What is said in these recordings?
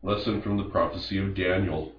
Lesson from the prophecy of Daniel.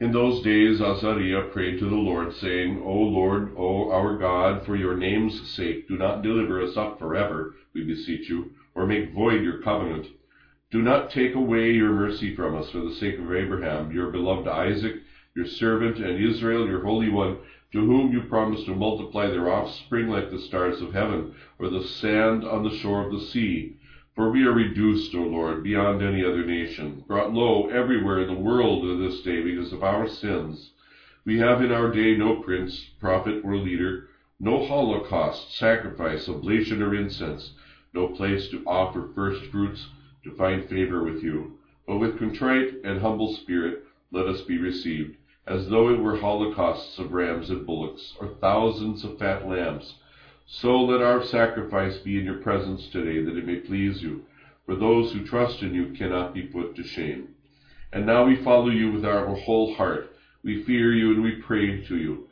In those days Azariah prayed to the Lord, saying, O Lord, O our God, for your name's sake, do not deliver us up forever, we beseech you, or make void your covenant. Do not take away your mercy from us for the sake of Abraham, your beloved Isaac, your servant, and Israel, your Holy One, to whom you promised to multiply their offspring like the stars of heaven, or the sand on the shore of the sea. For we are reduced, O Lord, beyond any other nation, brought low everywhere in the world to this day because of our sins. We have in our day no prince, prophet, or leader, no holocaust, sacrifice, oblation, or incense, no place to offer first fruits, to find favor with you. But with contrite and humble spirit let us be received, as though it were holocausts of rams and bullocks, or thousands of fat lambs. So let our sacrifice be in your presence today, that it may please you. For those who trust in you cannot be put to shame. And now we follow you with our whole heart. We fear you and we pray to you.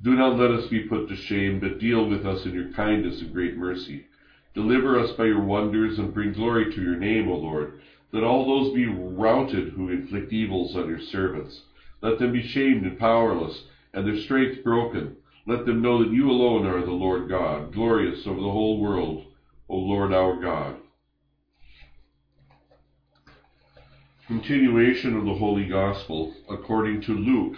Do not let us be put to shame, but deal with us in your kindness and great mercy. Deliver us by your wonders and bring glory to your name, O Lord. Let all those be routed who inflict evils on your servants. Let them be shamed and powerless, and their strength broken. Let them know that you alone are the Lord God, glorious over the whole world, O Lord our God. Continuation of the Holy Gospel according to Luke.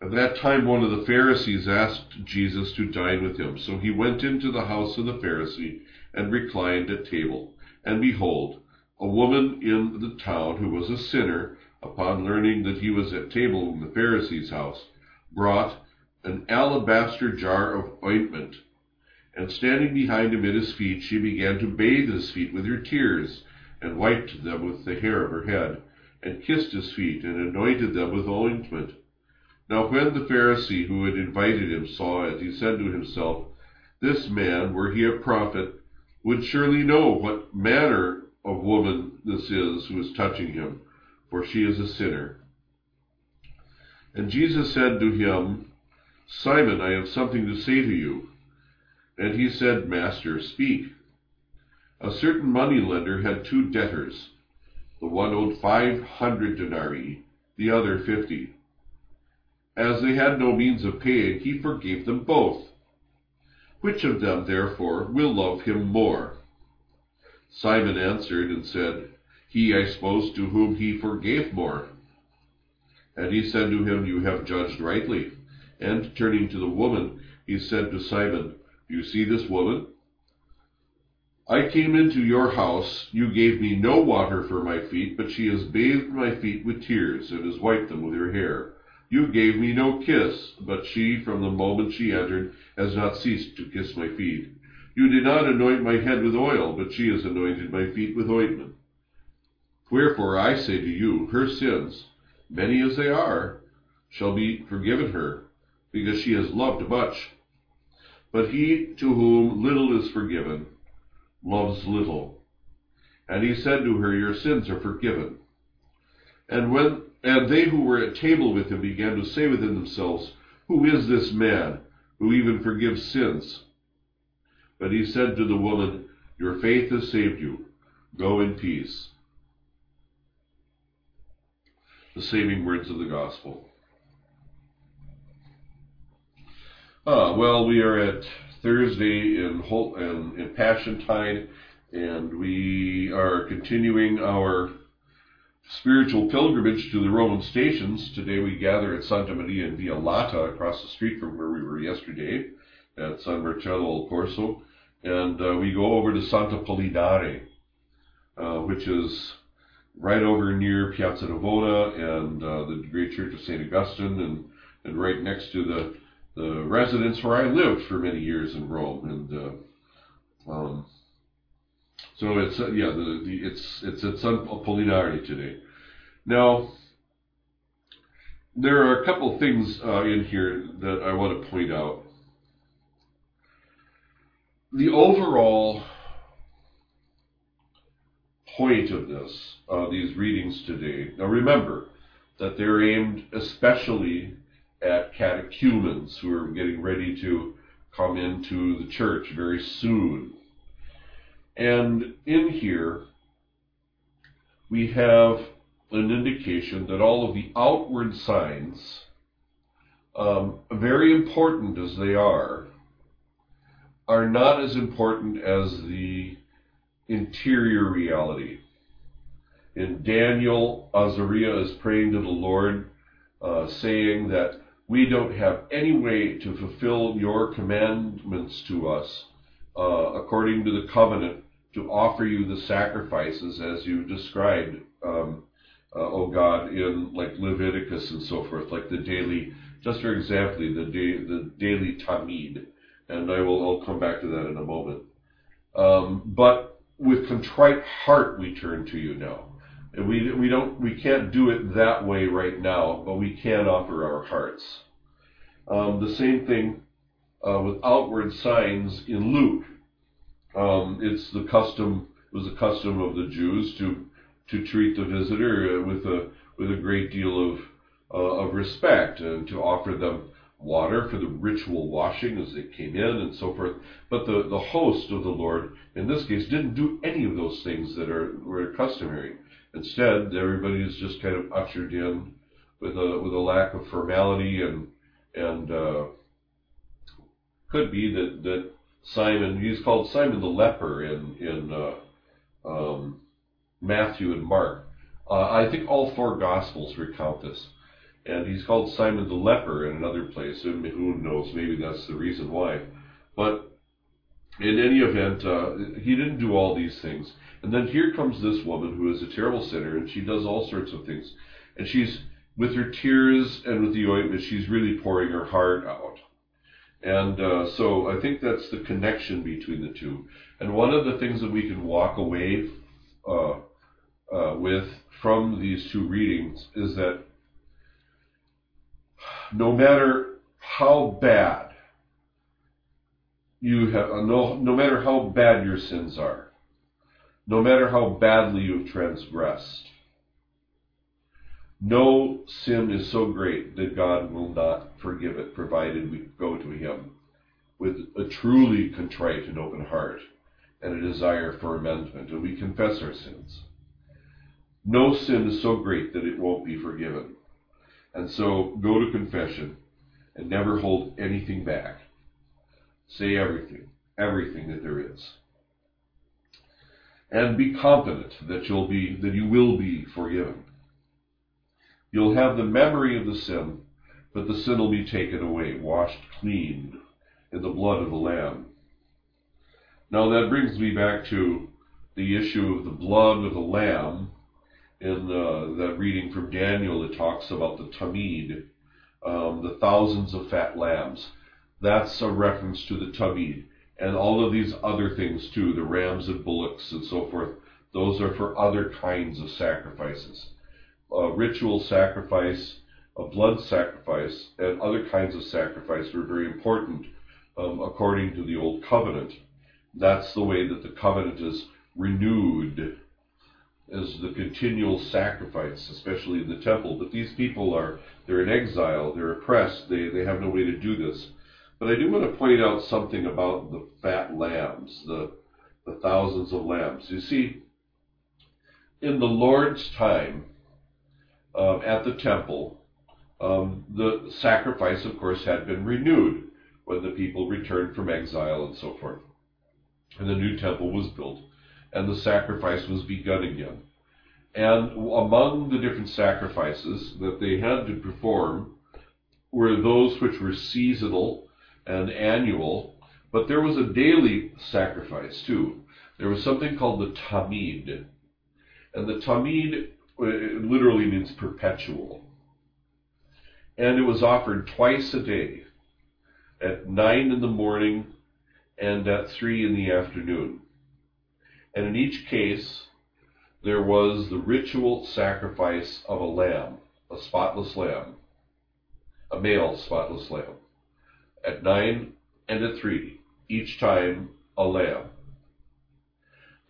At that time, one of the Pharisees asked Jesus to dine with him. So he went into the house of the Pharisee and reclined at table. And behold, a woman in the town who was a sinner, upon learning that he was at table in the Pharisee's house, brought an alabaster jar of ointment, and standing behind him at his feet, she began to bathe his feet with her tears, and wiped them with the hair of her head, and kissed his feet, and anointed them with ointment. Now when the Pharisee who had invited him saw it, he said to himself, This man, were he a prophet, would surely know what manner of woman this is who is touching him, for she is a sinner. And Jesus said to him, Simon, I have something to say to you. And he said, Master, speak. A certain money lender had two debtors. The one owed five hundred denarii, the other fifty. As they had no means of paying, he forgave them both. Which of them, therefore, will love him more? Simon answered and said, He, I suppose, to whom he forgave more. And he said to him, You have judged rightly. And turning to the woman, he said to Simon, Do you see this woman? I came into your house. You gave me no water for my feet, but she has bathed my feet with tears and has wiped them with her hair. You gave me no kiss, but she, from the moment she entered, has not ceased to kiss my feet. You did not anoint my head with oil, but she has anointed my feet with ointment. Wherefore I say to you, her sins, many as they are, shall be forgiven her, because she has loved much. But he to whom little is forgiven loves little. And he said to her, Your sins are forgiven. And when and they who were at table with him began to say within themselves, Who is this man who even forgives sins? But he said to the woman, Your faith has saved you. Go in peace. The saving words of the gospel. Ah, well, we are at Thursday in, Hol- in, in Passion Tide, and we are continuing our spiritual pilgrimage to the Roman stations. Today we gather at Santa Maria in Via Lata, across the street from where we were yesterday, at San Marcello al Corso, and uh, we go over to Santa Apollinare, uh, which is right over near Piazza Navona and uh, the great church of St. Augustine, and, and right next to the the residence where I lived for many years in Rome, and uh, um, so it's uh, yeah, the, the it's it's at San Apollinare today. Now, there are a couple things uh, in here that I want to point out. The overall point of this, uh, these readings today. Now, remember that they're aimed especially at catechumens who are getting ready to come into the church very soon. And in here, we have an indication that all of the outward signs, um, very important as they are, are not as important as the interior reality. In Daniel, Azariah is praying to the Lord, uh, saying that we don't have any way to fulfill your commandments to us uh, according to the covenant to offer you the sacrifices as you described, um, uh, God, in like Leviticus and so forth, like the daily, just for example, the, da- the daily tamid. And I will I'll come back to that in a moment. Um, but with contrite heart we turn to you now. And we, we don't we can't do it that way right now, but we can offer our hearts. Um, the same thing uh, with outward signs in Luke. Um, it's the custom it was a custom of the Jews to to treat the visitor with a with a great deal of uh, of respect and to offer them water for the ritual washing as they came in and so forth. But the, the host of the Lord, in this case, didn't do any of those things that are were customary. Instead, everybody is just kind of ushered in with a with a lack of formality and and uh, could be that that Simon he's called Simon the leper in in uh, um, Matthew and Mark. Uh, I think all four Gospels recount this, and he's called Simon the leper in another place. And who knows? Maybe that's the reason why. But in any event, uh, he didn't do all these things. And then here comes this woman who is a terrible sinner, and she does all sorts of things. And she's, with her tears and with the ointment, she's really pouring her heart out. And uh, so I think that's the connection between the two. And one of the things that we can walk away uh, uh, with from these two readings is that no matter how bad you have, uh, no, no matter how bad your sins are, no matter how badly you've transgressed. No sin is so great that God will not forgive it, provided we go to Him with a truly contrite and open heart and a desire for amendment, and we confess our sins. No sin is so great that it won't be forgiven. And so go to confession and never hold anything back. Say everything, everything that there is and be confident that you'll be that you will be forgiven. You'll have the memory of the sin, but the sin will be taken away, washed clean in the blood of the Lamb. Now that brings me back to the issue of the blood of the Lamb. In uh, that reading from Daniel, it talks about the tamid, um, the thousands of fat lambs. That's a reference to the tamid and all of these other things too, the rams and bullocks and so forth, those are for other kinds of sacrifices. A ritual sacrifice, a blood sacrifice, and other kinds of sacrifice were very important um, according to the Old Covenant. That's the way that the covenant is renewed as the continual sacrifice, especially in the temple. But these people are, they're in exile, they're oppressed, they, they have no way to do this. But I do want to point out something about the fat lambs, the, the thousands of lambs. You see, in the Lord's time uh, at the temple, um, the sacrifice, of course, had been renewed when the people returned from exile and so forth. And the new temple was built, and the sacrifice was begun again. And among the different sacrifices that they had to perform were those which were seasonal and annual, but there was a daily sacrifice too. There was something called the tamid, and the tamid uh, literally means perpetual. And it was offered twice a day, at nine in the morning and at three in the afternoon. And in each case, there was the ritual sacrifice of a lamb, a spotless lamb, a male spotless lamb at nine and at three, each time a lamb.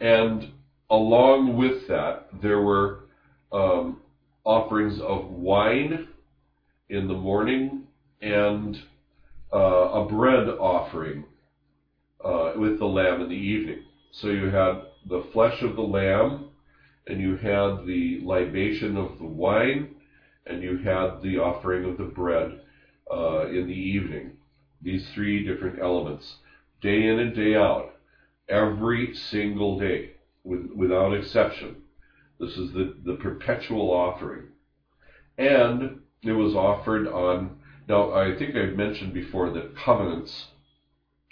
And along with that, there were um, offerings of wine in the morning and uh, a bread offering uh, with the lamb in the evening. So you had the flesh of the lamb and you had the libation of the wine, and you had the offering of the bread uh, in the evening. These three different elements, day in and day out, every single day, with, without exception. This is the, the perpetual offering. And it was offered on, now I think I've mentioned before that covenants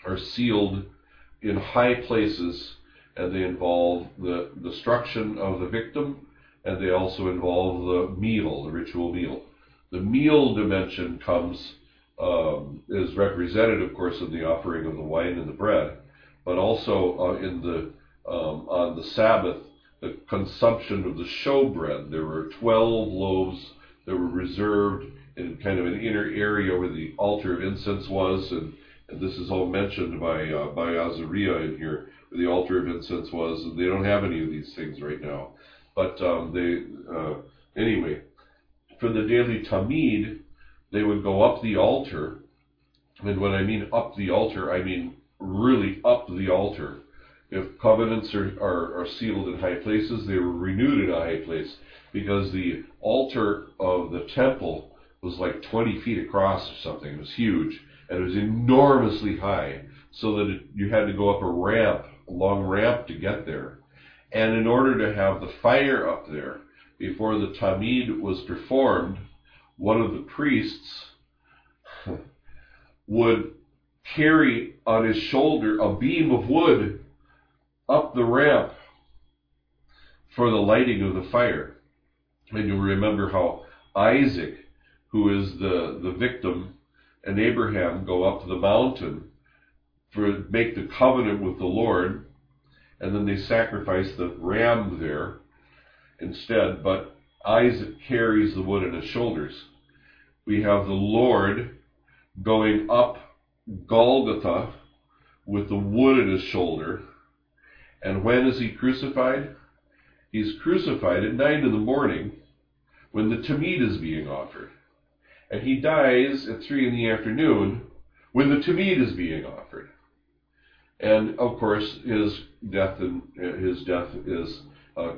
are sealed in high places and they involve the destruction of the victim and they also involve the meal, the ritual meal. The meal dimension comes, um, is represented, of course, in the offering of the wine and the bread, but also uh, in the um, on the Sabbath, the consumption of the showbread. There were 12 loaves that were reserved in kind of an inner area where the altar of incense was, and, and this is all mentioned by uh, by Azariah in here, the altar of incense was, and they don't have any of these things right now. But um, they uh, anyway, for the daily tamid, they would go up the altar, and when I mean up the altar, I mean really up the altar. If covenants are, are, are sealed in high places, they were renewed in a high place because the altar of the temple was like 20 feet across or something. It was huge and it was enormously high, so that it, you had to go up a ramp, a long ramp to get there. And in order to have the fire up there before the tamid was performed, one of the priests would carry on his shoulder a beam of wood up the ramp for the lighting of the fire. And you'll remember how Isaac, who is the, the victim, and Abraham go up to the mountain for make the covenant with the Lord, and then they sacrifice the ram there instead, but Isaac carries the wood on his shoulders. We have the Lord going up Golgotha with the wood at his shoulder. And when is he crucified? He's crucified at nine in the morning when the Tamid is being offered. And he dies at three in the afternoon when the Tamid is being offered. And of course, his death and his death is uh,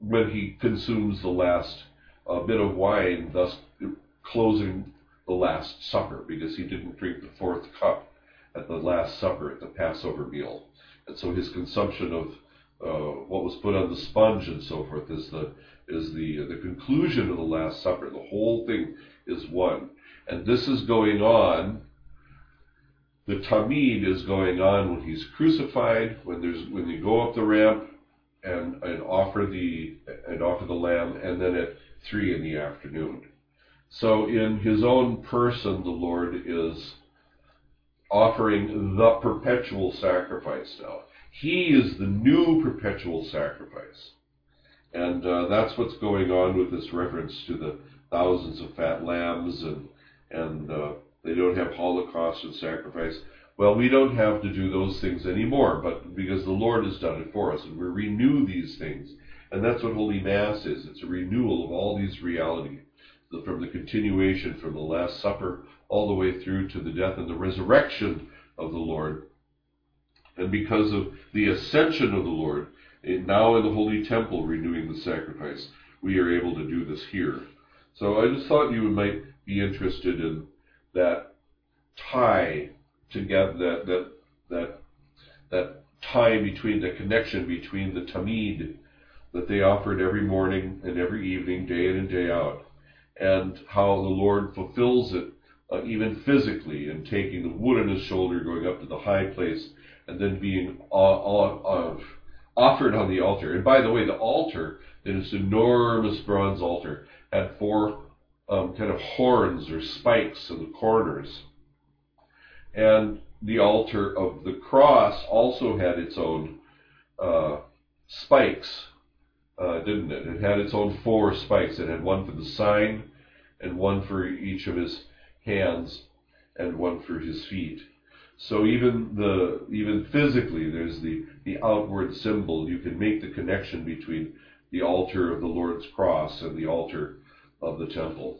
when he consumes the last uh, bit of wine, thus closing the Last Supper, because he didn't drink the fourth cup at the Last Supper at the Passover meal, and so his consumption of uh, what was put on the sponge and so forth is the is the the conclusion of the Last Supper. The whole thing is one, and this is going on. The tamid is going on when he's crucified, when there's when you go up the ramp and and offer the and offer the lamb, and then at three in the afternoon. So in his own person, the Lord is offering the perpetual sacrifice now. He is the new perpetual sacrifice. And uh, that's what's going on with this reference to the thousands of fat lambs and, and uh, they don't have holocaust and sacrifice. Well, we don't have to do those things anymore, but because the Lord has done it for us, and we renew these things. And that's what Holy Mass is. It's a renewal of all these realities, from the continuation from the Last Supper all the way through to the death and the resurrection of the Lord. And because of the ascension of the Lord, now in the Holy Temple renewing the sacrifice, we are able to do this here. So I just thought you might be interested in that tie together, that that that that tie between the connection between the tamid that they offered every morning and every evening, day in and day out, and how the Lord fulfills it uh, even physically in taking the wood on his shoulder, going up to the high place, and then being uh, uh, offered on the altar. And by the way, the altar, this enormous bronze altar, had four um, kind of horns or spikes in the corners. And the altar of the cross also had its own uh, spikes, uh, didn't it? It had its own four spikes. It had one for the sign, and one for each of his hands, and one for his feet. So even the even physically, there's the the outward symbol. You can make the connection between the altar of the Lord's cross and the altar of the temple.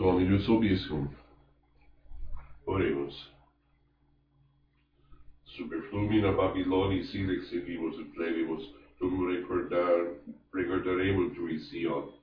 do alívio solíssimo. Oremos. Superflumina Babilônia, silex seguimos e plevimus, tu recordar, recordaremos tu e Sion.